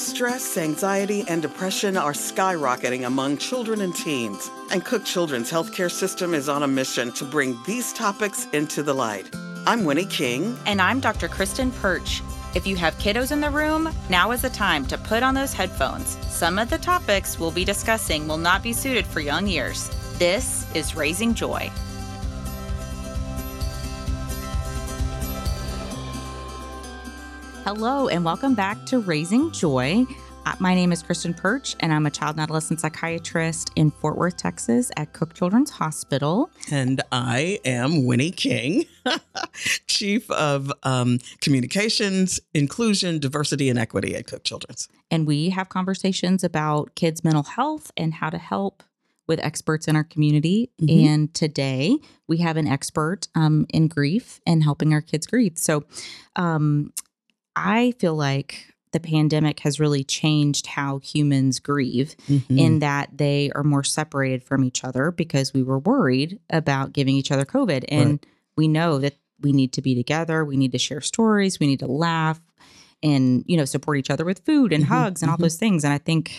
Stress, anxiety, and depression are skyrocketing among children and teens, and Cook Children's healthcare system is on a mission to bring these topics into the light. I'm Winnie King. And I'm Dr. Kristen Perch. If you have kiddos in the room, now is the time to put on those headphones. Some of the topics we'll be discussing will not be suited for young ears. This is Raising Joy. Hello, and welcome back to Raising Joy. Uh, my name is Kristen Perch, and I'm a child and adolescent psychiatrist in Fort Worth, Texas at Cook Children's Hospital. And I am Winnie King, Chief of um, Communications, Inclusion, Diversity, and Equity at Cook Children's. And we have conversations about kids' mental health and how to help with experts in our community. Mm-hmm. And today we have an expert um, in grief and helping our kids grieve. So um, I feel like the pandemic has really changed how humans grieve mm-hmm. in that they are more separated from each other because we were worried about giving each other COVID. And right. we know that we need to be together, we need to share stories, we need to laugh and, you know, support each other with food and mm-hmm. hugs and all mm-hmm. those things. And I think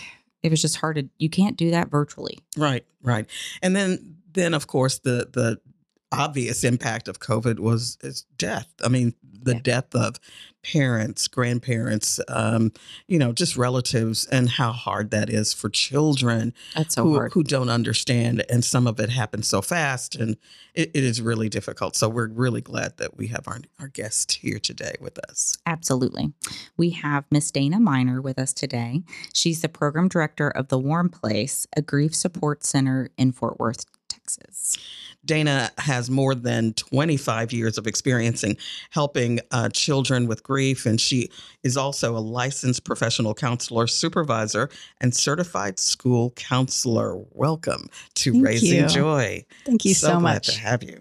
it was just hard to you can't do that virtually. Right, right. And then then of course the the obvious impact of COVID was is death. I mean, the yeah. death of parents, grandparents, um, you know, just relatives, and how hard that is for children That's so who, hard. who don't understand. And some of it happens so fast, and it, it is really difficult. So we're really glad that we have our, our guest here today with us. Absolutely. We have Miss Dana Minor with us today. She's the program director of the Warm Place, a grief support center in Fort Worth, Texas. Dana has more than 25 years of experience in helping uh, children with grief, and she is also a licensed professional counselor, supervisor, and certified school counselor. Welcome to Thank Raising you. Joy. Thank you so, so much to have you.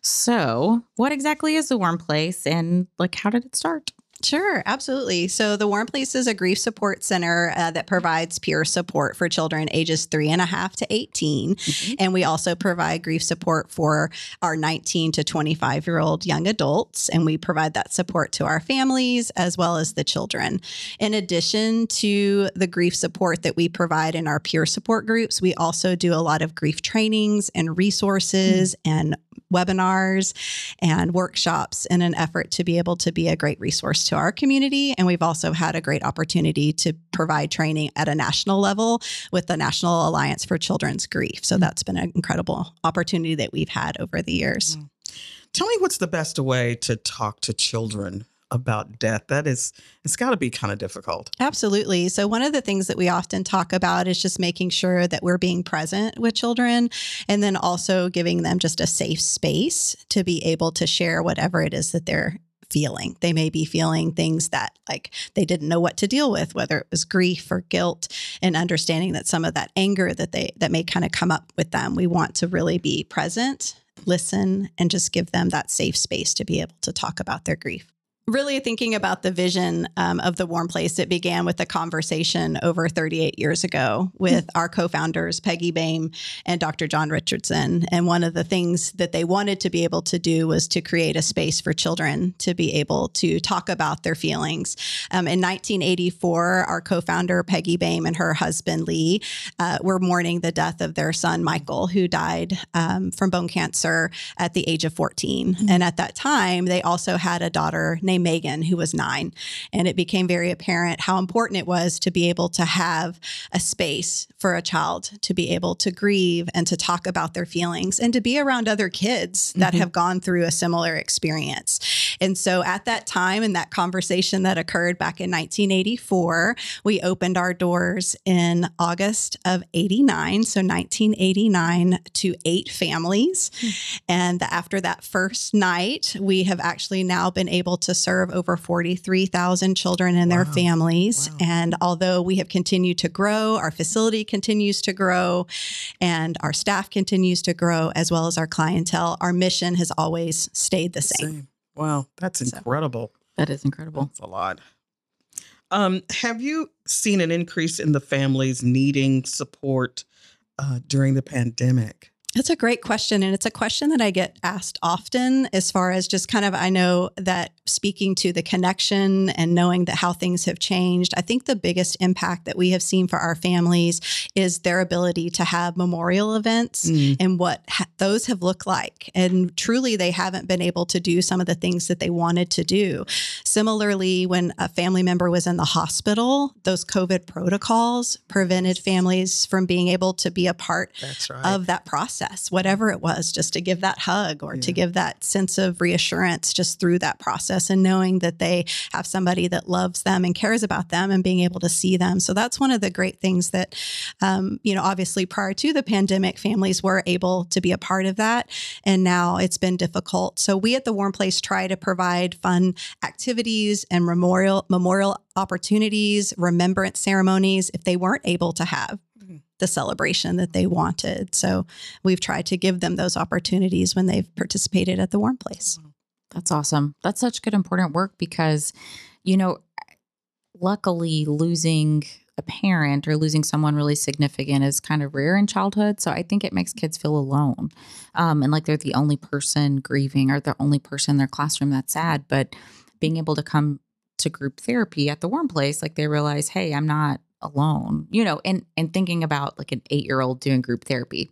So, what exactly is the Warm Place, and like, how did it start? Sure, absolutely. So, the Warm Place is a grief support center uh, that provides peer support for children ages three and a half to 18. Mm-hmm. And we also provide grief support for our 19 to 25 year old young adults. And we provide that support to our families as well as the children. In addition to the grief support that we provide in our peer support groups, we also do a lot of grief trainings and resources mm-hmm. and webinars and workshops in an effort to be able to be a great resource to our community. And we've also had a great opportunity to provide training at a national level with the National Alliance for Children's Grief. So mm-hmm. that's been an incredible opportunity that we've had over the years. Mm-hmm. Tell me what's the best way to talk to children about death that is it's got to be kind of difficult absolutely so one of the things that we often talk about is just making sure that we're being present with children and then also giving them just a safe space to be able to share whatever it is that they're feeling. They may be feeling things that like they didn't know what to deal with, whether it was grief or guilt, and understanding that some of that anger that they that may kind of come up with them. We want to really be present, listen, and just give them that safe space to be able to talk about their grief really thinking about the vision um, of the warm place. It began with a conversation over 38 years ago with our co-founders peggy bohme and dr john richardson. And one of the things that they wanted to be able to do was to create a space for children to be able to talk about their feelings. Um, in 1984 our co-founder peggy bohme and her husband lee uh, were mourning the death of their son michael who died um, from bone cancer at the age of 14 mm-hmm. and at that time they also had a daughter named named Megan, who was nine. And it became very apparent how important it was to be able to have a space for a child to be able to grieve and to talk about their feelings and to be around other kids that mm-hmm. have gone through a similar experience. And so at that time, in that conversation that occurred back in 1984, we opened our doors in August of 89. So 1989 to eight families. Mm-hmm. And after that first night, we have actually now been able to serve over 43,000 children and wow. their families. Wow. And although we have continued to grow, our facility continues to grow, and our staff continues to grow, as well as our clientele, our mission has always stayed the same. same. Wow, that's incredible. So, that is incredible. That's a lot. Um, have you seen an increase in the families needing support uh, during the pandemic? That's a great question. And it's a question that I get asked often as far as just kind of, I know that speaking to the connection and knowing that how things have changed, I think the biggest impact that we have seen for our families is their ability to have memorial events mm. and what ha- those have looked like. And truly, they haven't been able to do some of the things that they wanted to do. Similarly, when a family member was in the hospital, those COVID protocols prevented families from being able to be a part right. of that process process, whatever it was, just to give that hug or yeah. to give that sense of reassurance just through that process and knowing that they have somebody that loves them and cares about them and being able to see them. So that's one of the great things that, um, you know, obviously prior to the pandemic, families were able to be a part of that. And now it's been difficult. So we at the Warm Place try to provide fun activities and memorial memorial opportunities, remembrance ceremonies if they weren't able to have the celebration that they wanted. So we've tried to give them those opportunities when they've participated at the warm place. That's awesome. That's such good important work because, you know, luckily losing a parent or losing someone really significant is kind of rare in childhood. So I think it makes kids feel alone um, and like they're the only person grieving or the only person in their classroom that's sad. But being able to come to group therapy at the warm place, like they realize, hey, I'm not alone, you know, and and thinking about like an 8-year-old doing group therapy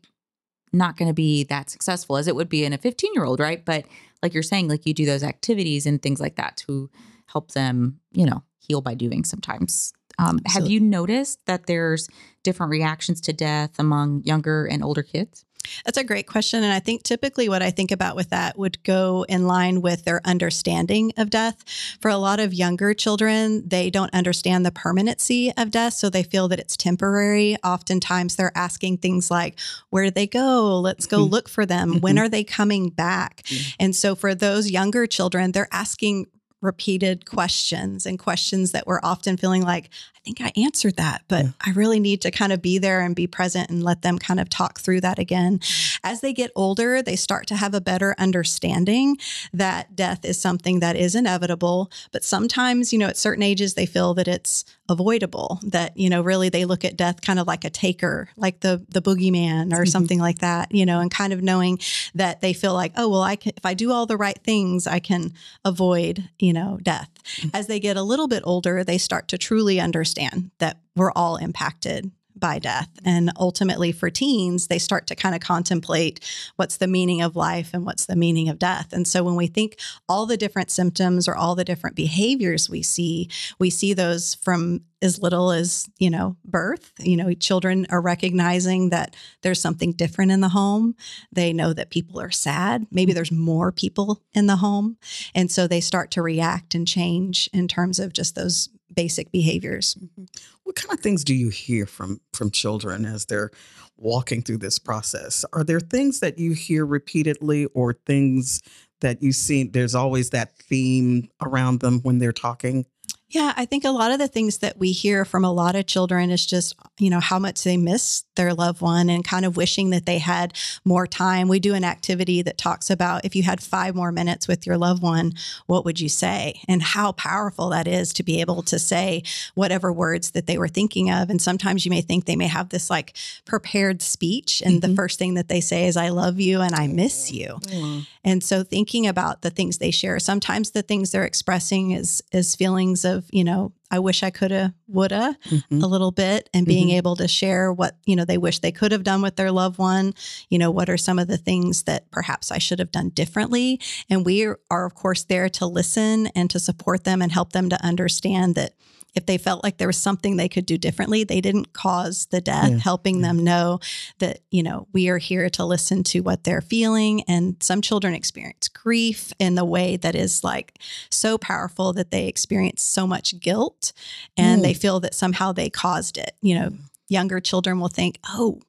not going to be that successful as it would be in a 15-year-old, right? But like you're saying like you do those activities and things like that to help them, you know, heal by doing sometimes. Um, have you noticed that there's different reactions to death among younger and older kids? That's a great question. And I think typically what I think about with that would go in line with their understanding of death. For a lot of younger children, they don't understand the permanency of death. So they feel that it's temporary. Oftentimes they're asking things like, where do they go? Let's go mm-hmm. look for them. When mm-hmm. are they coming back? And so for those younger children, they're asking repeated questions and questions that we're often feeling like, think I answered that, but yeah. I really need to kind of be there and be present and let them kind of talk through that again. As they get older, they start to have a better understanding that death is something that is inevitable, but sometimes, you know, at certain ages, they feel that it's avoidable, that, you know, really they look at death kind of like a taker, like the, the boogeyman or mm-hmm. something like that, you know, and kind of knowing that they feel like, oh, well, I can, if I do all the right things, I can avoid, you know, death. As they get a little bit older, they start to truly understand that we're all impacted by death. And ultimately, for teens, they start to kind of contemplate what's the meaning of life and what's the meaning of death. And so, when we think all the different symptoms or all the different behaviors we see, we see those from as little as you know birth you know children are recognizing that there's something different in the home they know that people are sad maybe there's more people in the home and so they start to react and change in terms of just those basic behaviors. Mm-hmm. What kind of things do you hear from from children as they're walking through this process? Are there things that you hear repeatedly or things that you see there's always that theme around them when they're talking? Yeah, I think a lot of the things that we hear from a lot of children is just, you know, how much they miss their loved one and kind of wishing that they had more time. We do an activity that talks about if you had five more minutes with your loved one, what would you say? And how powerful that is to be able to say whatever words that they were thinking of. And sometimes you may think they may have this like prepared speech, and mm-hmm. the first thing that they say is, I love you and I miss you. Mm-hmm. And so thinking about the things they share, sometimes the things they're expressing is is feelings of you know, I wish I coulda, woulda mm-hmm. a little bit and being mm-hmm. able to share what, you know, they wish they could have done with their loved one. You know, what are some of the things that perhaps I should have done differently? And we are, of course, there to listen and to support them and help them to understand that if they felt like there was something they could do differently, they didn't cause the death, yeah. helping yeah. them know that, you know, we are here to listen to what they're feeling. And some children experience grief in the way that is like so powerful that they experience so much guilt and mm. they feel that somehow they caused it. You know, younger children will think, oh,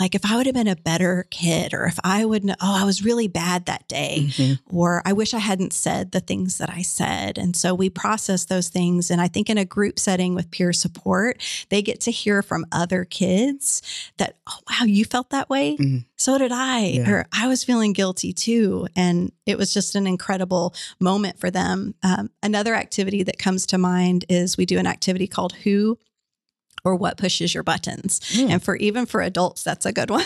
like if I would have been a better kid, or if I would, know, oh, I was really bad that day, mm-hmm. or I wish I hadn't said the things that I said. And so we process those things. And I think in a group setting with peer support, they get to hear from other kids that, oh, wow, you felt that way. Mm-hmm. So did I, yeah. or I was feeling guilty too. And it was just an incredible moment for them. Um, another activity that comes to mind is we do an activity called Who or what pushes your buttons. Mm. And for even for adults, that's a good one.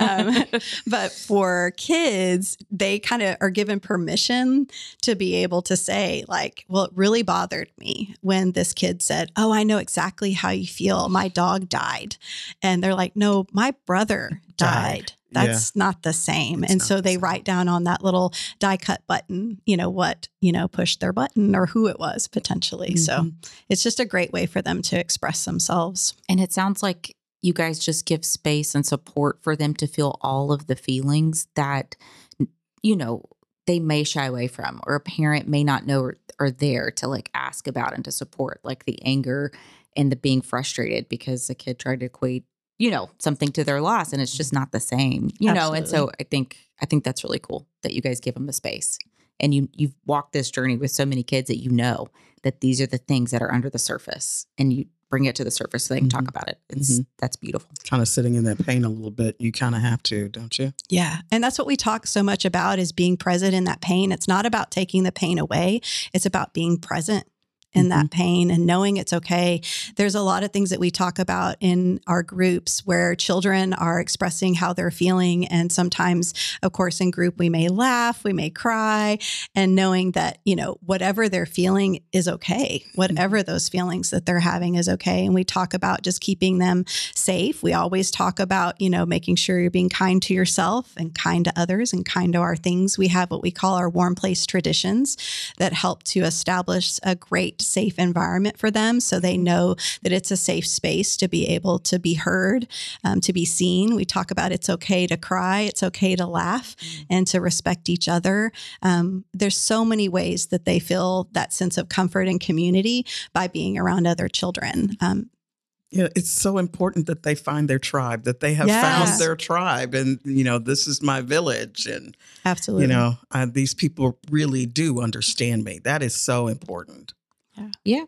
um, but for kids, they kind of are given permission to be able to say, like, well, it really bothered me when this kid said, Oh, I know exactly how you feel. My dog died. And they're like, No, my brother Died. died. That's not the same. It's and so the they same. write down on that little die cut button, you know, what, you know, pushed their button or who it was potentially. So Mhm. it's just a great way for them to express themselves. And it sounds like you guys just give space and support for them to feel all of the feelings that, you know, they may shy away from, or a parent may not know are, are there to like ask about and to support, like the anger and the being frustrated because the kid tried to equate, you know, something to their loss and it's just not the same, you know. And so I think I think that's really cool that you guys give them the space. And you you've walked this journey with so many kids that you know that these are the things that are under the surface and you bring it to the surface so they can talk Mhm. about it. It's Mhm. that's beautiful. Kind of sitting in that pain a little bit. You kind of have to, don't you? Yeah. And that's what we talk so much about is being present in that pain. It's not about taking the pain away. It's about being present in that mm-hmm. pain and knowing it's okay. There's a lot of things that we talk about in our groups where children are expressing how they're feeling. And sometimes, of course, in group, we may laugh, we may cry, and knowing that, you know, whatever they're feeling is okay. Whatever mm-hmm. those feelings that they're having is okay. And we talk about just keeping them safe. We always talk about, you know, making sure you're being kind to yourself and kind to others and kind to our things. We have what we call our warm place traditions that help to establish a great, safe environment for them so they know that it's a safe space to be able to be heard, um, to be seen. We talk about it's okay to cry, it's okay to laugh, and to respect each other. Um, there's so many ways that they feel that sense of comfort and community by being around other children. Um, Yeah, it's so important that they find their tribe, that they have Yes. found their tribe, and you know, this is my village, and absolutely. you know, these people really do understand me. That is so important. Yeah.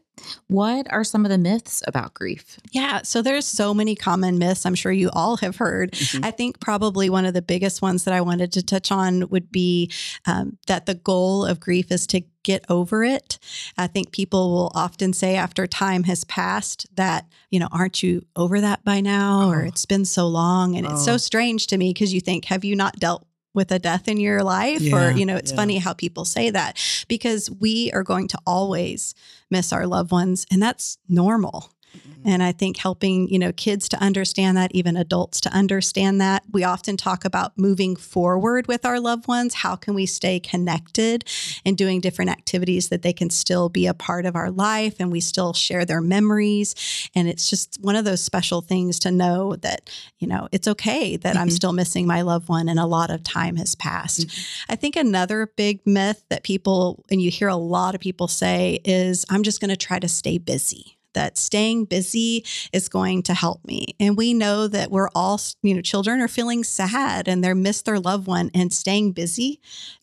What are some of the myths about grief? Yeah, so there's so many common myths I'm sure you all have heard. Mhm. I think probably one of the biggest ones that I wanted to touch on would be um, that the goal of grief is to get over it. I think people will often say after time has passed that, you know, aren't you over that by now? Or Oh. it's been so long. And it's Oh. so strange to me because you think, have you not dealt with a death in your life? Yeah, or, you know, it's yeah. funny how people say that because we are going to always miss our loved ones, and that's normal. Mm-hmm. And I think helping, you know, kids to understand that, even adults to understand that. We often talk about moving forward with our loved ones. How can we stay connected mm-hmm. and doing different activities that they can still be a part of our life and we still share their memories? And it's just one of those special things to know that, you know, it's okay that I'm Mhm. still missing my loved one and a lot of time has passed. Mm-hmm. I think another big myth that people, and you hear a lot of people say, is I'm just going to try to stay busy. That staying busy is going to help me. And we know that we're all, you know, children are feeling sad and they're miss their loved one, and staying busy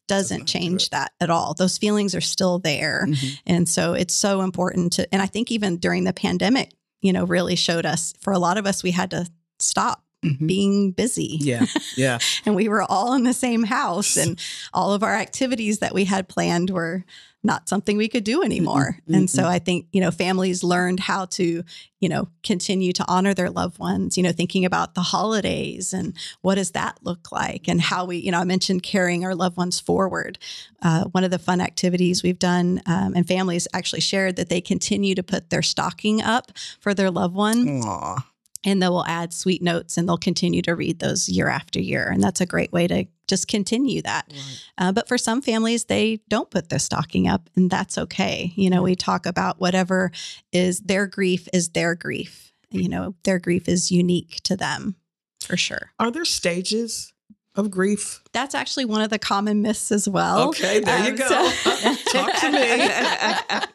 doesn't change that at all. Those feelings are still there. Mhm. And so it's so important to, and I think even during the pandemic, you know, really showed us for a lot of us, we had to stop Mhm. being busy Yeah, yeah. and we were all in the same house and all of our activities that we had planned were not something we could do anymore. Mm-mm, And so I think, you know, families learned how to, you know, continue to honor their loved ones, you know, thinking about the holidays and what does that look like and how we, you know, I mentioned carrying our loved ones forward. Uh, one of the fun activities we've done um, and families actually shared that they continue to put their stocking up for their loved one Aw. And they will add sweet notes and they'll continue to read those year after year. And that's a great way to just continue that. Right. Uh, but for some families, they don't put their stocking up, and that's okay. You know, we talk about whatever is their grief is their grief. You know, their grief is unique to them for sure. Are there stages of grief? That's actually one of the common myths as well. Okay, there you Um, go. so- Talk to me.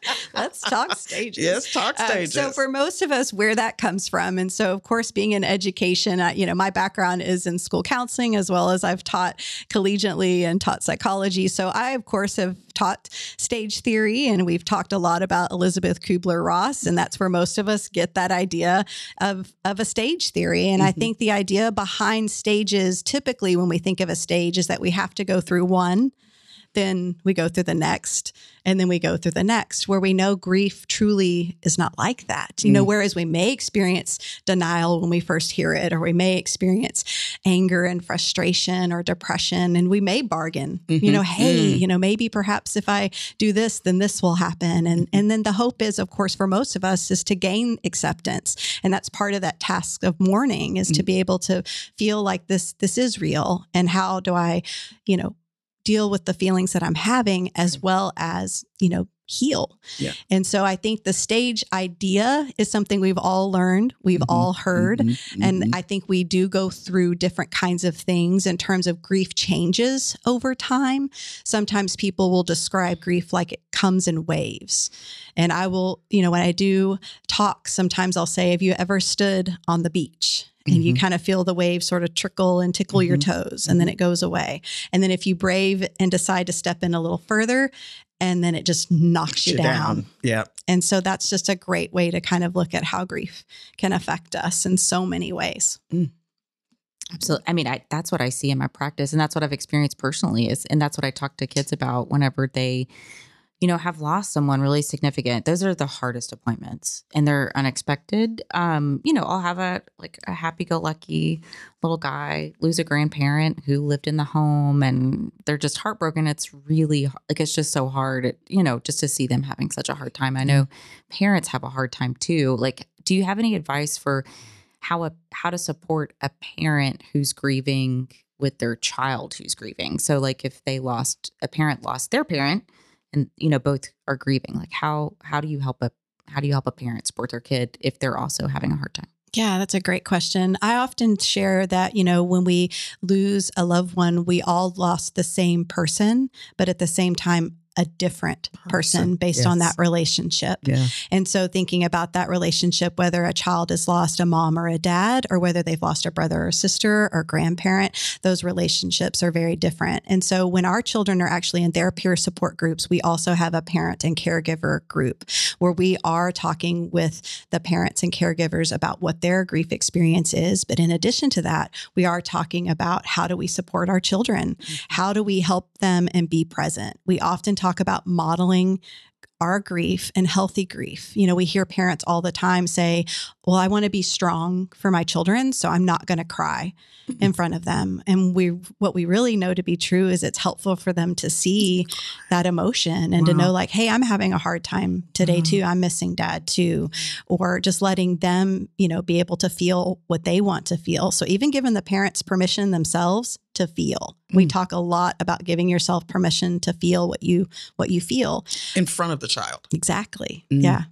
Let's talk stages. yes, talk Um, stages. so for most of us, where that comes from, and so of course, being in education, uh, you know, my background is in school counseling as well as I've taught collegiately and taught psychology. So I, of course, have taught stage theory, and we've talked a lot about Elisabeth Kubler Ross, and that's where most of us get that idea of of a stage theory. And I Mhm. think the idea behind stages, typically when we think of a stage, is that we have to go through. One then we go through the next and then we go through the next where we know grief truly is not like that you know Mm. whereas we may experience denial when we first hear it or we may experience anger and frustration or depression and we may bargain you Mhm. know hey Mm. you know maybe perhaps if i do this then this will happen and Mm-hmm. and then the hope is of course for most of us is to gain acceptance and that's part of that task of mourning is to Mm. be able to feel like this this is real and how do i you know deal with the feelings that i'm having as well as you know heal Yeah. and so i think the stage idea is something we've all learned we've Mhm. all heard Mhm. and Mhm. I think we do go through different kinds of things in terms of grief changes over time. Sometimes people will describe grief like it comes in waves. And I will, you know, when I do talk, sometimes I'll say, Have you ever stood on the beach? And you Mhm. kind of feel the waves sort of trickle and tickle your Mhm. toes, and then it goes away. And then if you brave and decide to step in a little further, and then it just knocks you, down. Yeah. And so that's just a great way to kind of look at how grief can affect us in so many ways. Absolutely. I mean, I, that's what I see in my practice, and that's what I've experienced personally. Is and that's what I talk to kids about whenever they, you know, have lost someone really significant. Those are the hardest appointments, and they're unexpected. Um, you know, I'll have a like a happy-go-lucky little guy lose a grandparent who lived in the home, and they're just heartbroken. It's really like it's just so hard, you know, just to see them having such a hard time. I know parents have a hard time too. Like, do you have any advice for? how a how to support a parent who's grieving with their child who's grieving. So like if they lost a parent lost their parent and you know both are grieving, like how how do you help a how do you help a parent support their kid if they're also having a hard time? Yeah, that's a great question. I often share that, you know, when we lose a loved one, we all lost the same person, but at the same time, a different person, based on that relationship. Yeah. And so thinking about that relationship, whether a child has lost a mom or a dad, or whether they've lost a brother or sister or grandparent, those relationships are very different. And so when our children are actually in their peer support groups, we also have a parent and caregiver group where we are talking with the parents and caregivers about what their grief experience is. But in addition to that, we are talking about how do we support our children? Mm-hmm. How do we help them and be present? We often talk about modeling our grief and healthy grief. You know, we hear parents all the time say, Well, I want to be strong for my children, so I'm not going to cry mm-hmm. in front of them. And we what we really know to be true is it's helpful for them to see that emotion and to know like, hey, I'm having a hard time today Wow. too. Mm-hmm. I'm missing dad too. Or just letting them, you know, be able to feel what they want to feel. So even giving the parents permission themselves to feel. We Mm. talk a lot about giving yourself permission to feel what you what you feel. In front of the child. Exactly. Mm. Yeah.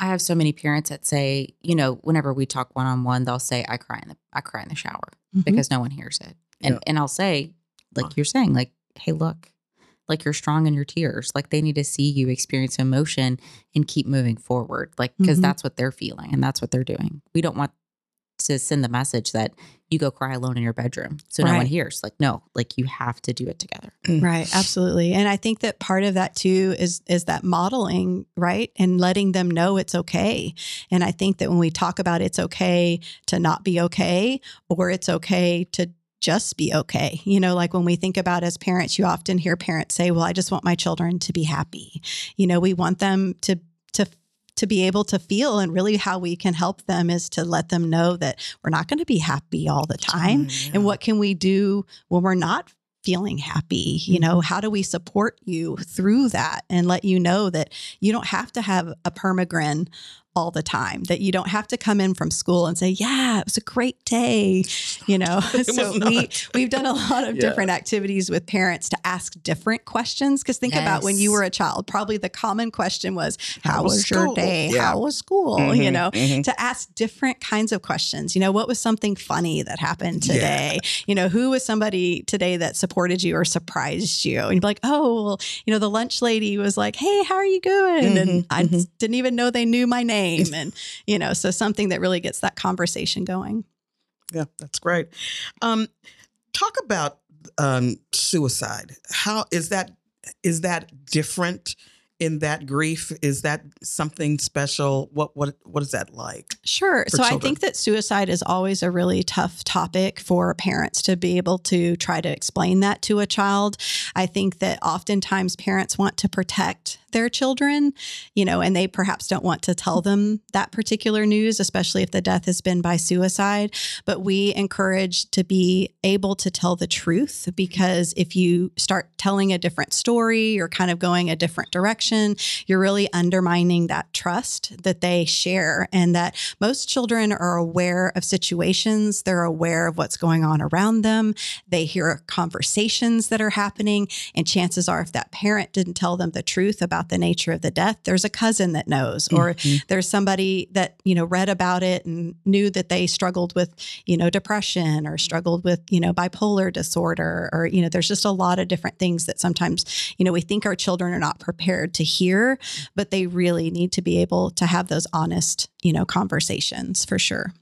I have so many parents that say, you know, whenever we talk one on one, they'll say, "I cry in the I cry in the shower Mhm. because no one hears it," and Yeah. and I'll say, like you're saying, like, "Hey, look, like you're strong in your tears. Like they need to see you experience emotion and keep moving forward, like because Mhm. that's what they're feeling and that's what they're doing. We don't want to send the message that you go cry alone in your bedroom so no one hears. Like, no, like you have to do it together. Mm. Right, absolutely. And I think that part of that too is is that modeling, right? And letting them know it's okay. And I think that when we talk about it's okay to not be okay or it's okay to just be okay. You know, like when we think about as parents, you often hear parents say, "Well, I just want my children to be happy." You know, we want them to to to be able to feel and really how we can help them is to let them know that we're not going to be happy all the time. and what can we do when we're not feeling happy? You mm-hmm. know how do we support you through that and let you know that you don't have to have a permagrin all the time that you don't have to come in from school and say yeah it was a great day you know so we, we've done a lot of Yeah. different activities with parents to ask different questions because think about when you were a child probably the common question was How how was was your day Yeah. how was school you Mhm, know mhm. to ask different kinds of questions. You know, what was something funny that happened Yeah. today? You know, who was somebody today that supported you or surprised you? And you'd be like, oh, well, you know, the lunch lady was like, hey, how are you doing? Mhm, And I mhm. didn't even know they knew my name. And, you know, so something that really gets that conversation going. Yeah, that's great. Um, talk about um, suicide. How is that? Is that different in that grief? Is that something special? What what what is that like? Sure. So I think that suicide is always a really tough topic for parents to be able to try to explain that to a child. I think that oftentimes parents want to protect their children, you know, and they perhaps don't want to tell them that particular news, especially if the death has been by suicide. But we encourage to be able to tell the truth because if you start telling a different story or kind of going a different direction, you're really undermining that trust that they share and that most children are aware of situations, they're aware of what's going on around them, they hear conversations that are happening, and chances are if that parent didn't tell them the truth about the nature of the death, there's a cousin that knows or Mhm. there's somebody that you know read about it and knew that they struggled with you know depression or struggled with you know bipolar disorder or you know there's just a lot of different things that sometimes you know we think our children are not prepared to hear but they really need to be able to have those honest you know conversations for sure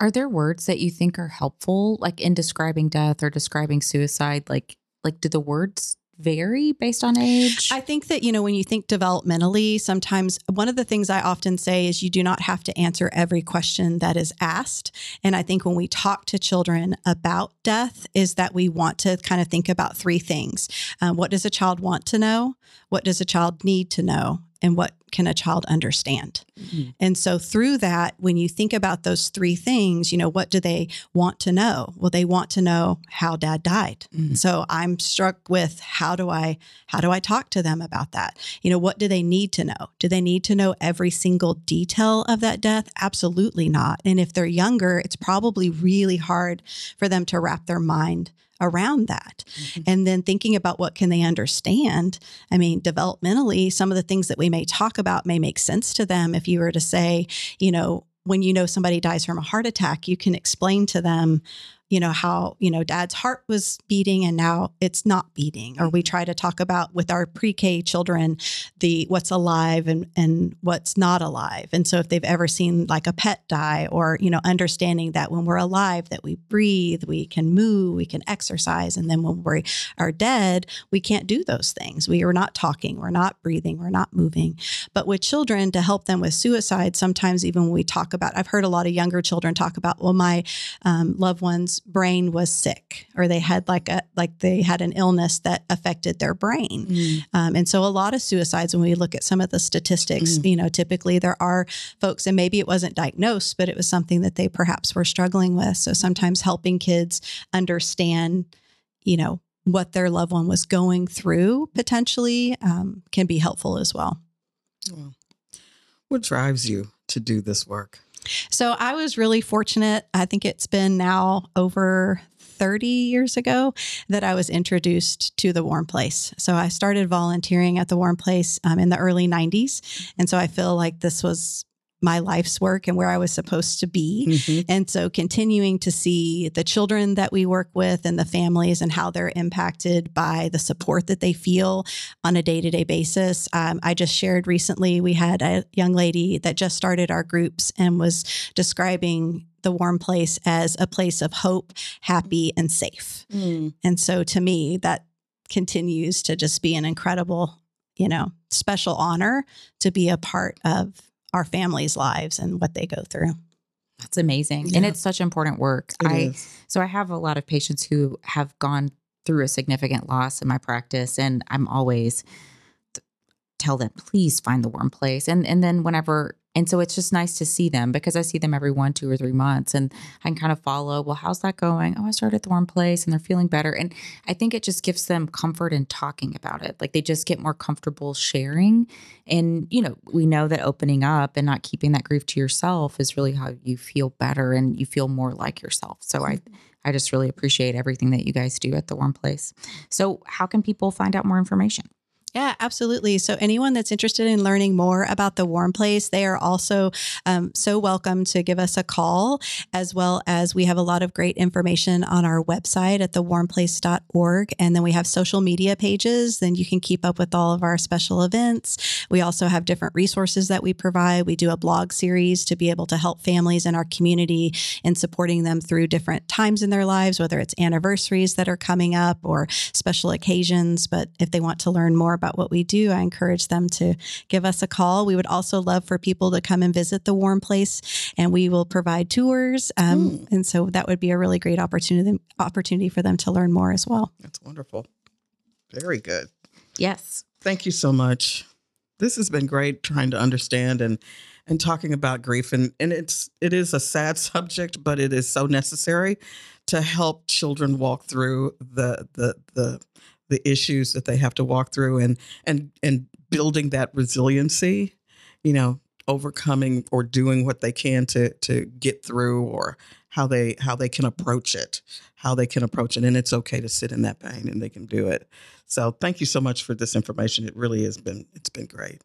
Are there words that you think are helpful, like in describing death or describing suicide? Like, like do the words vary based on age? I think that, you know, when you think developmentally, sometimes one of the things I often say is you do not have to answer every question that is asked. And I think when we talk to children about death, is that we want to kind of think about three things. Um, what does a child want to know? What does a child need to know? And what can a child understand? Mhm. And so through that, when you think about those three things, you know, what do they want to know? Well, they want to know how dad died. Mhm. So I'm struck with how do I how do I talk to them about that? You know, what do they need to know? Do they need to know every single detail of that death? Absolutely not. And if they're younger, it's probably really hard for them to wrap their mind around that. Mhm. And then thinking about what can they understand? I mean, developmentally, some of the things that we may talk about may make sense to them if you were to say, you know, when you know somebody dies from a heart attack, you can explain to them, you know, how, you know, dad's heart was beating and now it's not beating. Or we try to talk about with our pre-K children the what's alive and and what's not alive. And so if they've ever seen like a pet die or, you know, understanding that when we're alive that we breathe, we can move, we can exercise and then when we are dead, we can't do those things. We are not talking, we're not breathing, we're not moving. But with children, to help them with suicide, sometimes even when we talk about, I've heard a lot of younger children talk about, well, my um, loved one's brain was sick, or they had like a like they had an illness that affected their brain. Mhm. Um, and so a lot of suicides, when we look at some of the statistics, you know, typically there are folks, and maybe it wasn't diagnosed, but it was something that they perhaps were struggling with. So sometimes helping kids understand, you know, what their loved one was going through potentially um, can be helpful as well. Well, What drives you to do this work? So I was really fortunate. I think it's been now over 30 years ago that I was introduced to the Warm Place. So I started volunteering at the Warm Place um, in the early 90s. And so I feel like this was my life's work and where I was supposed to be. Mhm. And so continuing to see the children that we work with and the families and how they're impacted by the support that they feel on a day to day basis. Um, I just shared recently, we had a young lady that just started our groups and was describing the warm place as a place of hope, happy, and safe. Mm. And so to me, that continues to just be an incredible, you know, special honor to be a part of our families' lives and what they go through. That's amazing. And it's such important work. It I is. so I have a lot of patients who have gone through a significant loss in my practice and I'm always tell them please find the warm place and and then whenever and so it's just nice to see them because I see them every one, two or three months and I can kind of follow, well, how's that going? Oh, I started at the warm place and they're feeling better. And I think it just gives them comfort in talking about it. Like they just get more comfortable sharing. And, you know, we know that opening up and not keeping that grief to yourself is really how you feel better and you feel more like yourself. So I mm-hmm. I just really appreciate everything that you guys do at the warm place. So how can people find out more information? Yeah, absolutely. So, anyone that's interested in learning more about the Warm Place, they are also um, so welcome to give us a call, as well as we have a lot of great information on our website at thewarmplace.org. And then we have social media pages, then you can keep up with all of our special events. We also have different resources that we provide. We do a blog series to be able to help families in our community in supporting them through different times in their lives, whether it's anniversaries that are coming up or special occasions. But if they want to learn more about what we do, I encourage them to give us a call. We would also love for people to come and visit the Warm Place, and we will provide tours. Um, Mm. And so that would be a really great opportunity opportunity for them to learn more as well. That's wonderful. Very good. Yes. Thank you so much. This has been great trying to understand and and talking about grief and and it's it is a sad subject but it is so necessary to help children walk through the the the the issues that they have to walk through and and and building that resiliency, you know, overcoming or doing what they can to to get through or how they how they can approach it how they can approach it and it's okay to sit in that pain and they can do it so thank you so much for this information it really has been it's been great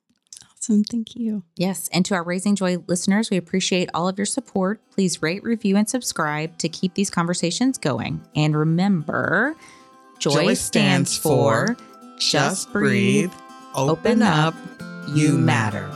Awesome. Thank you. Yes. And to our Raising Joy listeners, we appreciate all of your support. Please rate, review, and subscribe to keep these conversations going. And remember, joy, stands for just breathe, open up, you matter.